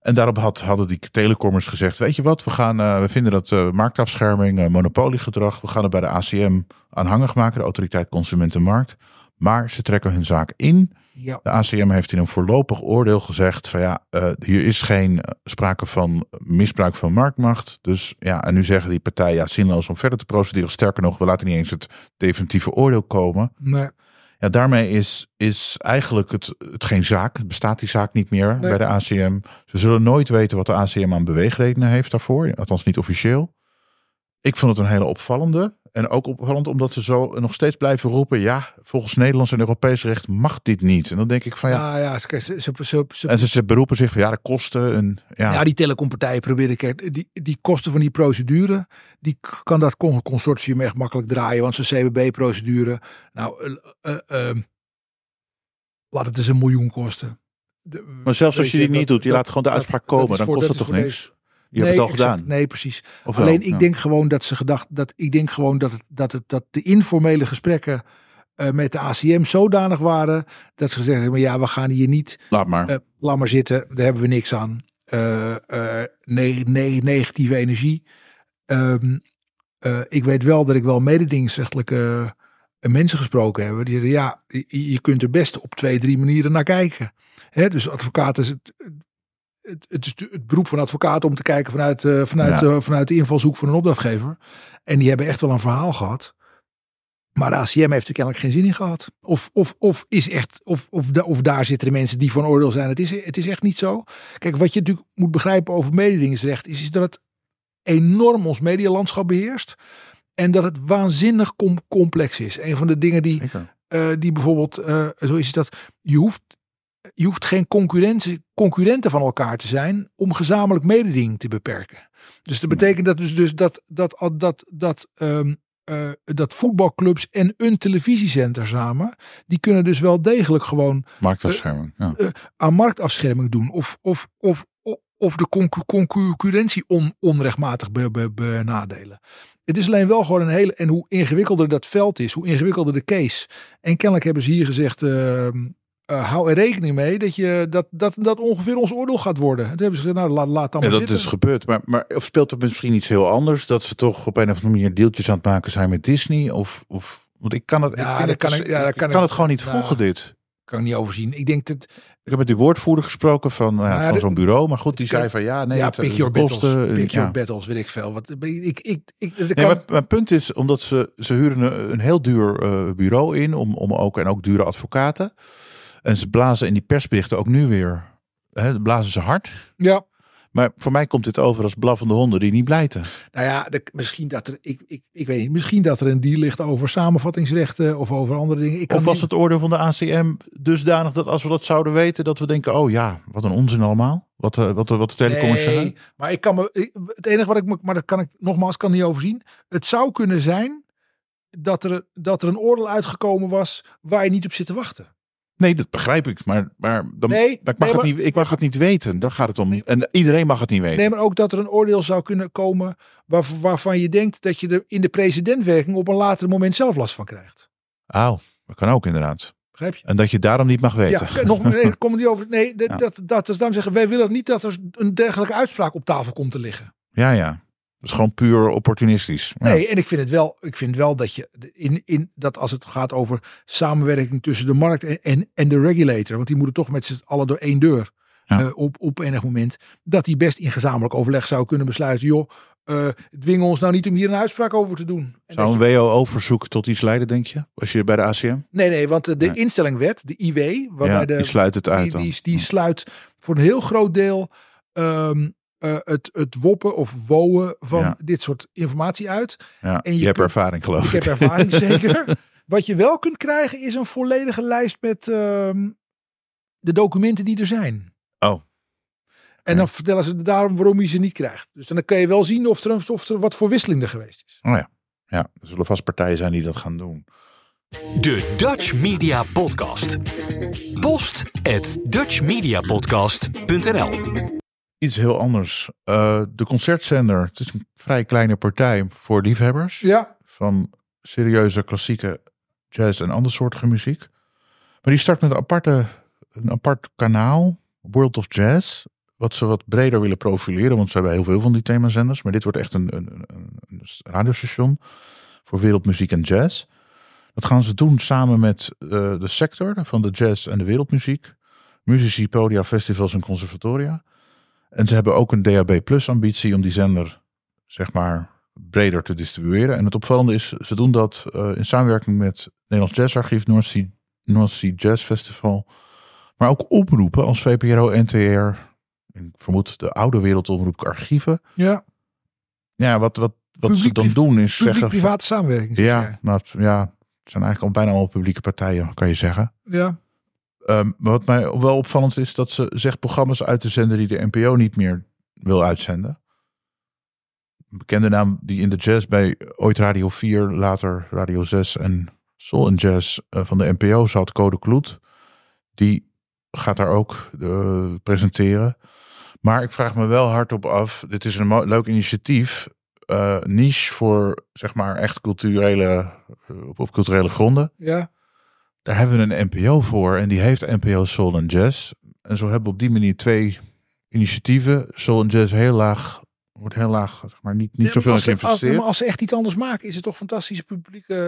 En daarop had, hadden die telecommers gezegd, weet je wat, we, gaan, uh, we vinden dat uh, marktafscherming, uh, monopoliegedrag, we gaan het bij de ACM aanhangig maken, de Autoriteit Consumentenmarkt. Maar ze trekken hun zaak in. Ja. De ACM heeft in een voorlopig oordeel gezegd van ja, uh, hier is geen sprake van misbruik van marktmacht. Dus ja, en nu zeggen die partijen ja, zinloos om verder te procederen. Sterker nog, we laten niet eens het definitieve oordeel komen. Nee. Ja, daarmee is, is eigenlijk het, het geen zaak. Het bestaat die zaak niet meer nee. bij de ACM. Ze zullen nooit weten wat de ACM aan beweegredenen heeft daarvoor. Althans niet officieel. Ik vond het een hele opvallende. En ook opvallend omdat ze zo nog steeds blijven roepen. Ja, volgens Nederlands en Europees recht mag dit niet. En dan denk ik van ja. Ja, ja ze, ze, ze, ze, en ze, ze beroepen zich van ja, de kosten. En, ja. ja, die telecompartijen proberen. Kijk, die, die kosten van die procedure. Die kan dat consortium echt makkelijk draaien. Want zijn CBB-procedure. Nou, uh, uh, uh, laat het eens een miljoen kosten. De- Maar zelfs als je die niet doet, je dat- laat gewoon de uitspraak dat komen, dan voor- kost dat het toch niks? Je hebt het al gedaan. Nee, precies. Of wel? Alleen ik Ja. denk gewoon dat ze gedacht dat ik denk gewoon dat het, dat het dat de informele gesprekken eh, met de ACM zodanig waren dat ze gezegd hebben: ja, we gaan hier niet, Laat maar. eh, laat maar zitten, daar hebben we niks aan. Eh, eh, ne- ne- negatieve energie. Ehm, eh, ik weet wel dat ik wel mededingingsrechtelijke eh, mensen gesproken heb. Die zeggen: ja, je, kunt er best op twee, drie manieren naar kijken. Hè, dus advocaat is het, het, is het beroep van advocaat om te kijken vanuit, eh, vanuit, Ja. eh, vanuit de invalshoek van een opdrachtgever. En die hebben echt wel een verhaal gehad. Maar de ACM heeft er kennelijk geen zin in gehad. Of, of, of, is echt, of, of, da- of daar zitten de mensen die van oordeel zijn. Het is, het is echt niet zo. Kijk, wat je natuurlijk moet begrijpen over mededingingsrecht is, is dat het enorm ons medialandschap beheerst. En dat het waanzinnig com- complex is. Een van de dingen die, eh, die bijvoorbeeld, eh, zo is dat je hoeft, je hoeft geen concurrenten van elkaar te zijn om gezamenlijk mededinging te beperken. Dus dat betekent dat dus, dus dat, dat, dat, dat, dat, ehm, eh, dat voetbalclubs en een televisiezender samen, die kunnen dus wel degelijk gewoon Marktafscherming. Ja. aan marktafscherming doen. Of, of, of, of- de concu- concurrentie on, onrechtmatig be- be- benadelen. Het is alleen wel gewoon een hele. En hoe ingewikkelder dat veld is, hoe ingewikkelder de case. En kennelijk hebben ze hier gezegd. Eh, hou er rekening mee dat, je, dat, dat, dat ongeveer ons oordeel gaat worden. En toen hebben ze gezegd, nou laat, laat dan Ja, maar dat zitten. is gebeurd. Maar, maar of speelt het misschien iets heel anders? Dat ze toch op een of andere manier deeltjes aan het maken zijn met Disney? Of, of want ik kan het, Ja, ik dat kan dus- ik- ja, dat ik kan het gewoon niet nou, volgen dit. kan ik niet overzien. Ik denk dat. Ik heb met die woordvoerder gesproken van, nou ja, van zo'n bureau. Maar goed, die zei van ja, nee, ja, pick your battles. kosten, en- Pick ja. your battles, weet ik veel. Wat, ik, ik, ik, er Nee, kan- maar mijn punt is, omdat ze, ze huren een, een heel duur eh, bureau in, om, om ook, en ook dure advocaten. En ze blazen in die persberichten ook nu weer, hè, blazen ze hard. ja, Maar voor mij komt dit over als blaffende honden die niet blijten. Nou ja, de- misschien dat er, ik, ik, ik weet niet, misschien dat er een deal ligt over samenvattingsrechten of over andere dingen. Ik kan Of was niet- het oordeel van de ACM dusdanig dat als we dat zouden weten, dat we denken, oh ja, wat een onzin allemaal. Wat, eh, wat, wat de zeggen. Nee, maar ik kan me, het enige wat ik, maar dat kan ik nogmaals kan niet overzien. Het zou kunnen zijn dat er, dat er een oordeel uitgekomen was waar je niet op zit te wachten. Nee, dat begrijp ik. Maar, maar, dan, Nee, ik, mag nee, het niet, ik mag het niet weten. Daar gaat het om. En iedereen mag het niet weten. Nee, maar ook dat er een oordeel zou kunnen komen waar, waarvan je denkt dat je er in de precedentwerking op een later moment zelf last van krijgt. Auw, dat kan ook inderdaad. Begrijp je? En dat je daarom niet mag weten. Ja, nog nee, ik kom er niet over. Nee, dat, Ja. dat, dat is daarom zeggen wij willen niet dat er een dergelijke uitspraak op tafel komt te liggen. Ja, ja. Is gewoon puur opportunistisch. Ja. Nee, en ik vind het wel, ik vind wel dat je in, in dat als het gaat over samenwerking tussen de markt en, en, en de regulator, want die moeten toch met z'n allen door één deur Ja. eh, op, op enig moment, dat die best in gezamenlijk overleg zou kunnen besluiten, joh, eh dwing ons nou niet om hier een uitspraak over te doen. En Zou een WO-verzoek tot iets leiden, denk je? Als je bij de ACM? je- nee, nee, want de, de Nee. instellingwet, de IW, waarbij Ja, de, die sluit het uit die, dan. die, die sluit voor een heel groot deel ehm, eh, het, het woppen of wowen van Ja. dit soort informatie uit. Ja, en je, je hebt kunt- ervaring, geloof Ik ik. heb ervaring zeker. Wat je wel kunt krijgen is een volledige lijst met ehm, de documenten die er zijn. Oh. En dan vertellen ze daarom waarom je ze niet krijgt. Dus dan kan je wel zien of er, een- of er wat voor wisseling er geweest is. Oh ja. Ja, er zullen vast partijen zijn die dat gaan doen. De Dutch Media Podcast. Post at dutchmediapodcast.nl Iets heel anders. Eh, de concertzender. Het is een vrij kleine partij voor liefhebbers. Ja, Van serieuze klassieke jazz en andersoortige muziek. Maar die start met een, aparte, een apart kanaal. World of Jazz. Wat ze wat breder willen profileren. Want ze hebben heel veel van die themazenders. Maar dit wordt echt een, een, een, een radiostation. Voor wereldmuziek en jazz. Dat gaan ze doen samen met eh, de sector van de jazz en de wereldmuziek. Muzici, podia, festivals en conservatoria. En ze hebben ook een DAB Plus ambitie om die zender zeg maar breder te distribueren. En het opvallende is, ze doen dat eh, in samenwerking met Nederlands Jazzarchief, North Sea, North Sea Jazz Festival. Maar ook omroepen als VPRO, NTR. Ik vermoed de oude wereldomroep archieven. ja. Ja, wat, wat, wat ze dan doen is zeggen... publiek-private samenwerking. Ja, nou, het- ja, het zijn eigenlijk al bijna allemaal publieke partijen, kan je zeggen. ja. Ehm, wat mij wel opvallend is, dat ze zegt programma's uit te zenden die de NPO niet meer wil uitzenden. Een bekende naam die in de jazz bij ooit Radio 4, later Radio 6 en Soul and Jazz eh, van de NPO zat, Code Kloet. Die gaat daar ook eh, presenteren. Maar ik vraag me wel hardop af. Dit is een leuk initiatief. eh, niche voor zeg maar echt culturele, op culturele gronden. Ja. Daar hebben we een NPO voor. En die heeft NPO Soul and Jazz. En zo hebben we op die manier twee initiatieven. Soul and Jazz heel laag. Wordt heel laag, zeg maar niet, niet Ja, zoveel in als, geïnvesteerd. maar als ze echt iets anders maken, is het toch fantastisch publiek eh,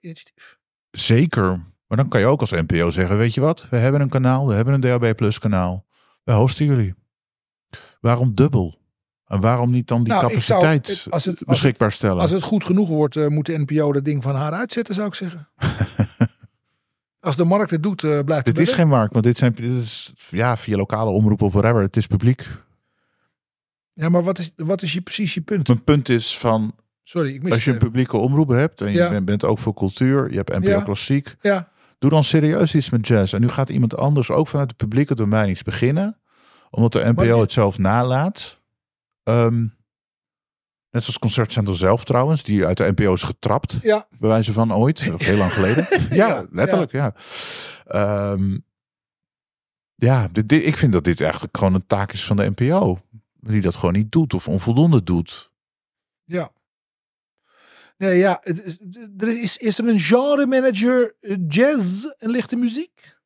initiatief. Zeker. Maar dan kan je ook als NPO zeggen, weet je wat? We hebben een kanaal, we hebben een DAB Plus kanaal. We hosten jullie. Waarom dubbel? En waarom niet dan die Nou, zou- capaciteit het- als het- als beschikbaar stellen? Als het goed genoeg wordt, eh, moet de NPO dat ding van haar uitzetten, zou ik zeggen. als de markt het doet, eh, blijft het dit is geen markt, want dit, zijn, dit is ja, via lokale omroep of whatever. Het is publiek. Ja, maar wat is, wat is je, precies je punt? Mijn punt is van, Sorry, ik mis als je een even. publieke omroep hebt en je bent, bent ook voor cultuur, je hebt NPO Ja. Klassiek, Ja, doe dan serieus iets met jazz. En nu gaat iemand anders ook vanuit het publieke domein iets beginnen, omdat de NPO Maar het zelf nalaat. Ehm, net zoals Concertcentrum zelf trouwens, die uit de NPO is getrapt, ja, bij wijze van ooit, ook heel lang geleden. ja, Ja, letterlijk, ja. Ehm, ja, dit, dit- ik vind dat dit eigenlijk gewoon een taak is van de NPO. Die dat gewoon niet doet of onvoldoende doet. ja. Nee, ja, er is, is er een genre manager eh, jazz en lichte muziek?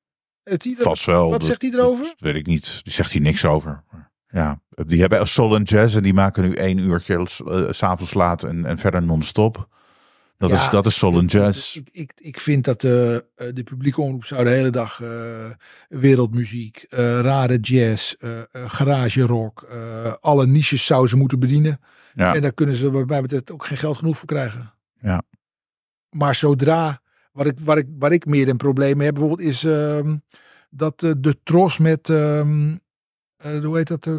Het, die- Vast wel. Wat dat- zegt hij erover? Dat weet ik niet. Die zegt hier niks over. Ja, die hebben Soul and Jazz en die maken nu één uurtje eh, s s'avonds laat en, en verder non-stop. Dat, Ja, is, dat is Soul and Jazz. Ik, ik, ik vind dat eh, eh, de publieke omroep zou de hele dag eh, wereldmuziek, eh, rare jazz, eh, eh, garage rock, eh, alle niches zou ze moeten bedienen. Ja. En daar kunnen ze wat mij betreft ook geen geld genoeg voor krijgen. Ja. Maar zodra, wat ik, waar, ik, waar ik meer een probleem mee heb bijvoorbeeld, is ehm, dat eh, de tros met, ehm, eh, hoe heet dat, eh,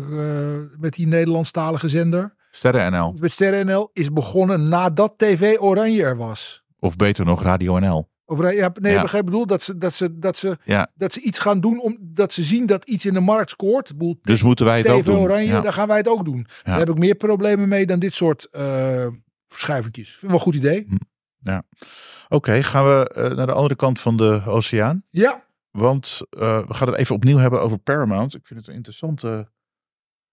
met die Nederlandstalige zender, Sterren NL. met Sterren NL, is begonnen nadat TV Oranje er was. Of beter nog Radio NL. Of, ja, nee, Ja. ik bedoel dat ze, dat, ze, dat, ze, Ja. dat ze iets gaan doen omdat ze zien dat iets in de markt scoort. Dus moeten wij het ook TV doen. Oranje, Ja. dan gaan wij het ook doen. Daar heb ik meer problemen mee dan dit soort verschuivingjes. Vind ik wel een goed idee. Oké, gaan we naar de andere kant van de oceaan. Ja, Want eh, we gaan het even opnieuw hebben over Paramount. Ik vind het een interessante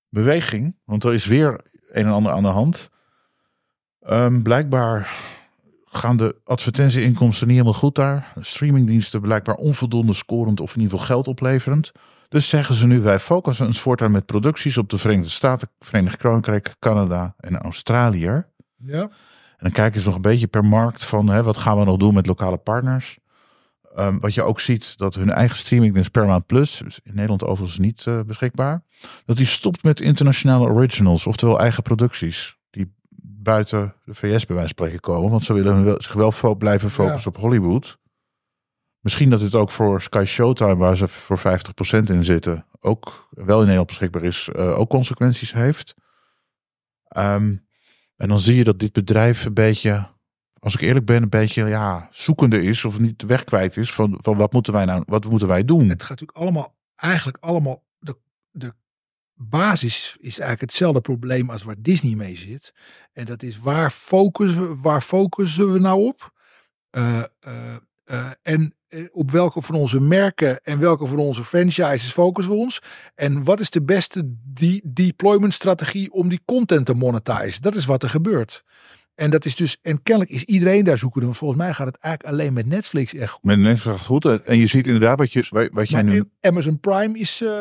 beweging. Want er is weer een en ander aan de hand. Ehm, blijkbaar gaan de advertentieinkomsten niet helemaal goed daar. Streamingdiensten blijkbaar onvoldoende scorend of in ieder geval geld opleverend. Dus zeggen ze nu, wij focussen ons voortaan met producties op de Verenigde Staten, Verenigd Koninkrijk, Canada en Australië. ja. En dan kijken ze nog een beetje per markt van hè, wat gaan we nog doen met lokale partners. Ehm, wat je ook ziet, dat hun eigen streamingdienst Paramount Plus, dus in Nederland overigens niet eh, beschikbaar, dat die stopt met internationale originals, oftewel eigen producties, die buiten de VS bij wijze van spreken komen. Want ze willen wel- zich wel fo- blijven focussen op Hollywood. Misschien dat dit ook voor Sky Showtime, waar ze voor 50% in zitten, ook wel in Nederland beschikbaar is, eh, ook consequenties heeft. Ehm, en dan zie je dat dit bedrijf een beetje, als ik eerlijk ben, een beetje ja, zoekende is of niet de weg kwijt is van, van wat moeten wij nou, wat moeten wij doen? Het gaat natuurlijk allemaal, eigenlijk allemaal, de, de basis is eigenlijk hetzelfde probleem als waar Disney mee zit. En dat is waar focussen we, waar focussen we nou op? Eh, eh, eh, en op welke van onze merken en welke van onze franchises focussen we ons? En wat is de beste de deployment strategie om die content te monetizen? Dat is wat er gebeurt. En dat is dus, en kennelijk is iedereen daar zoekende. Want volgens mij gaat het eigenlijk alleen met Netflix echt goed. Met mensen gaat goed. En je ziet inderdaad wat, je, wat jij nu Amazon Prime is eh,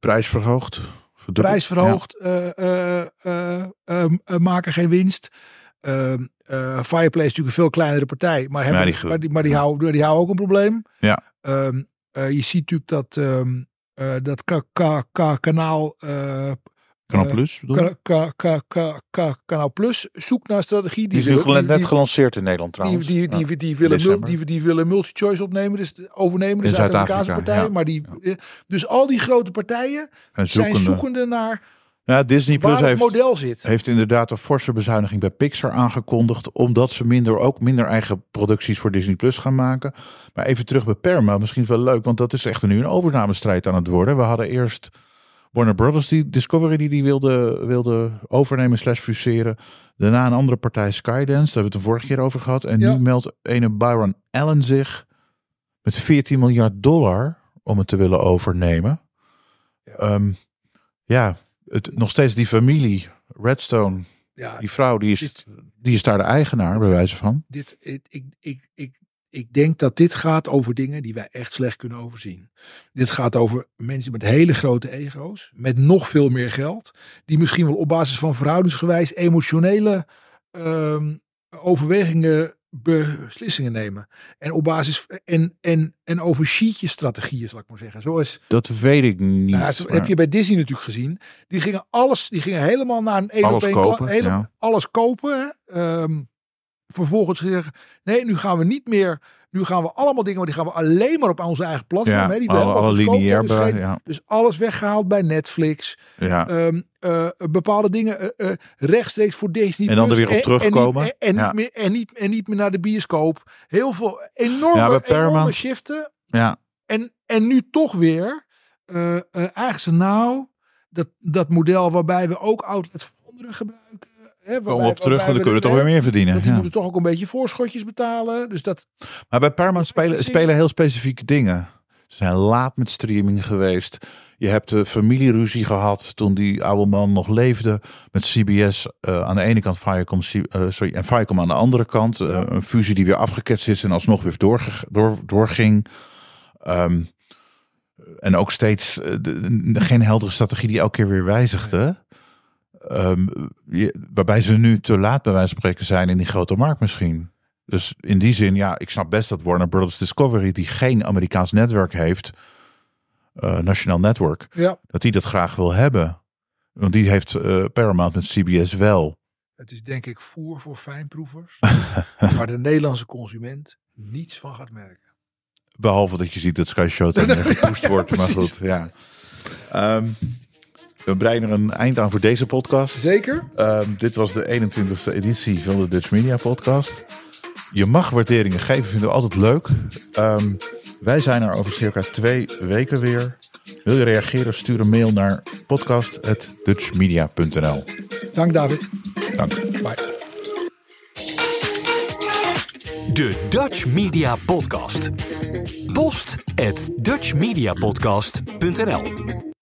prijs verdubbeld. prijs verhoogd, eh, eh, eh, eh, maken geen winst. Ehm, eh, Fireplay is natuurlijk een veel kleinere partij, maar, hebben, Maar maar, die- die, maar die, houden, die houden ook een probleem. Ja. Ehm, eh, je ziet natuurlijk dat, ehm, eh, dat ka- ka- ka- kanaal, eh, Kanaal eh, Plus bedoel ka- ka- ka- kanaal Plus zoekt naar strategie. Die is willen- die- net die- gelanceerd in Nederland trouwens. die, die, die, die willen, die, die willen multi-choice opnemen, dus overnemen, de In Zuid-Amerikaanse Zuid-Afrika, partij. ja. Maar die, eh, dus al die grote partijen En zijn zoekende. naar Ja, Disney Plus heeft, model zit. heeft inderdaad een forse bezuiniging bij Pixar aangekondigd. Omdat ze minder, ook minder eigen producties voor Disney Plus gaan maken. Maar even terug bij Paramount. Misschien wel leuk, want dat is echt nu een overnamestrijd aan het worden. We hadden eerst Warner Brothers, die Discovery, die die wilde, wilde overnemen slash fuseren. Daarna een andere partij, Skydance. Daar hebben we het de vorige keer over gehad. En Ja. nu meldt ene Byron Allen zich met 14 miljard dollar om het te willen overnemen. Ja. Ehm, ja, het, nog steeds die familie, Redstone, Ja, die vrouw, die is, dit- die is daar de eigenaar, bij wijze van. dit, ik, ik, ik, ik, denk dat dit gaat over dingen die wij echt slecht kunnen overzien. Dit gaat over mensen met hele grote ego's, met nog veel meer geld, die misschien wel op basis van verhoudingsgewijs emotionele ehm, overwegingen beslissingen nemen. En op basis en, en, en over sheetje strategieën, zal ik maar zeggen. Zoals Dat weet ik niet. nou, dat maar- heb je bij Disney natuurlijk gezien. Die gingen alles, die gingen helemaal naar een één Alles kopen, ja. alles kopen. hè. Vervolgens zeggen, nee, nu gaan we niet meer. Nu gaan we allemaal dingen, maar die gaan we alleen maar op onze eigen platform. ja, hè, die alle, alle lineair. Dus, ja, dus alles weggehaald bij Netflix. ja. Ehm, eh, bepaalde dingen eh, eh, rechtstreeks voor Disney. En dan er weer op en- en terugkomen. En, en, Ja. niet meer, en, niet, en niet meer naar de bioscoop. Heel veel enorme, enorme shiften. ja. En, en nu toch weer, eigenlijk ze nou, dat, dat model waarbij we ook outlets van anderen gebruiken. Hè, Komen we op terug, want dan kunnen we toch weer meer verdienen. Die Ja. moeten toch ook een beetje voorschotjes betalen. Dus dat, Maar bij Paramount spelen, spelen heel specifieke dingen. Ze zijn laat met streaming geweest. Je hebt de familieruzie gehad toen die oude man nog leefde. Met CBS eh, aan de ene kant, Viacom, C- eh, sorry, en Viacom aan de andere kant. Eh, een fusie die weer afgeketst is en alsnog weer doorge- door, doorging. Ehm, en ook steeds de- geen heldere strategie die elke keer weer wijzigde. Ehm, je- waarbij ze nu te laat bij wijze van spreken zijn in die grote markt misschien. Dus in die zin, ja, ik snap best dat Warner Brothers Discovery, die geen Amerikaans netwerk heeft, eh National Network, ja, dat die dat graag wil hebben. Want die heeft eh, Paramount met CBS wel. het is denk ik voer voor fijnproevers. waar de Nederlandse consument niets van gaat merken. Behalve dat je ziet dat Sky Showtime gepusht wordt. Maar goed, ja. Ehm, we breiden er een eind aan voor deze podcast. Zeker? Ehm, dit was de 21ste editie van de Dutch Media Podcast. Je mag waarderingen geven, vinden we altijd leuk. Ehm, wij zijn er over circa twee weken weer. Wil je reageren, stuur een mail naar podcast.dutchmedia.nl. Dank David. Dank. Bye. De Dutch Media Podcast. Post at dutchmediapodcast.nl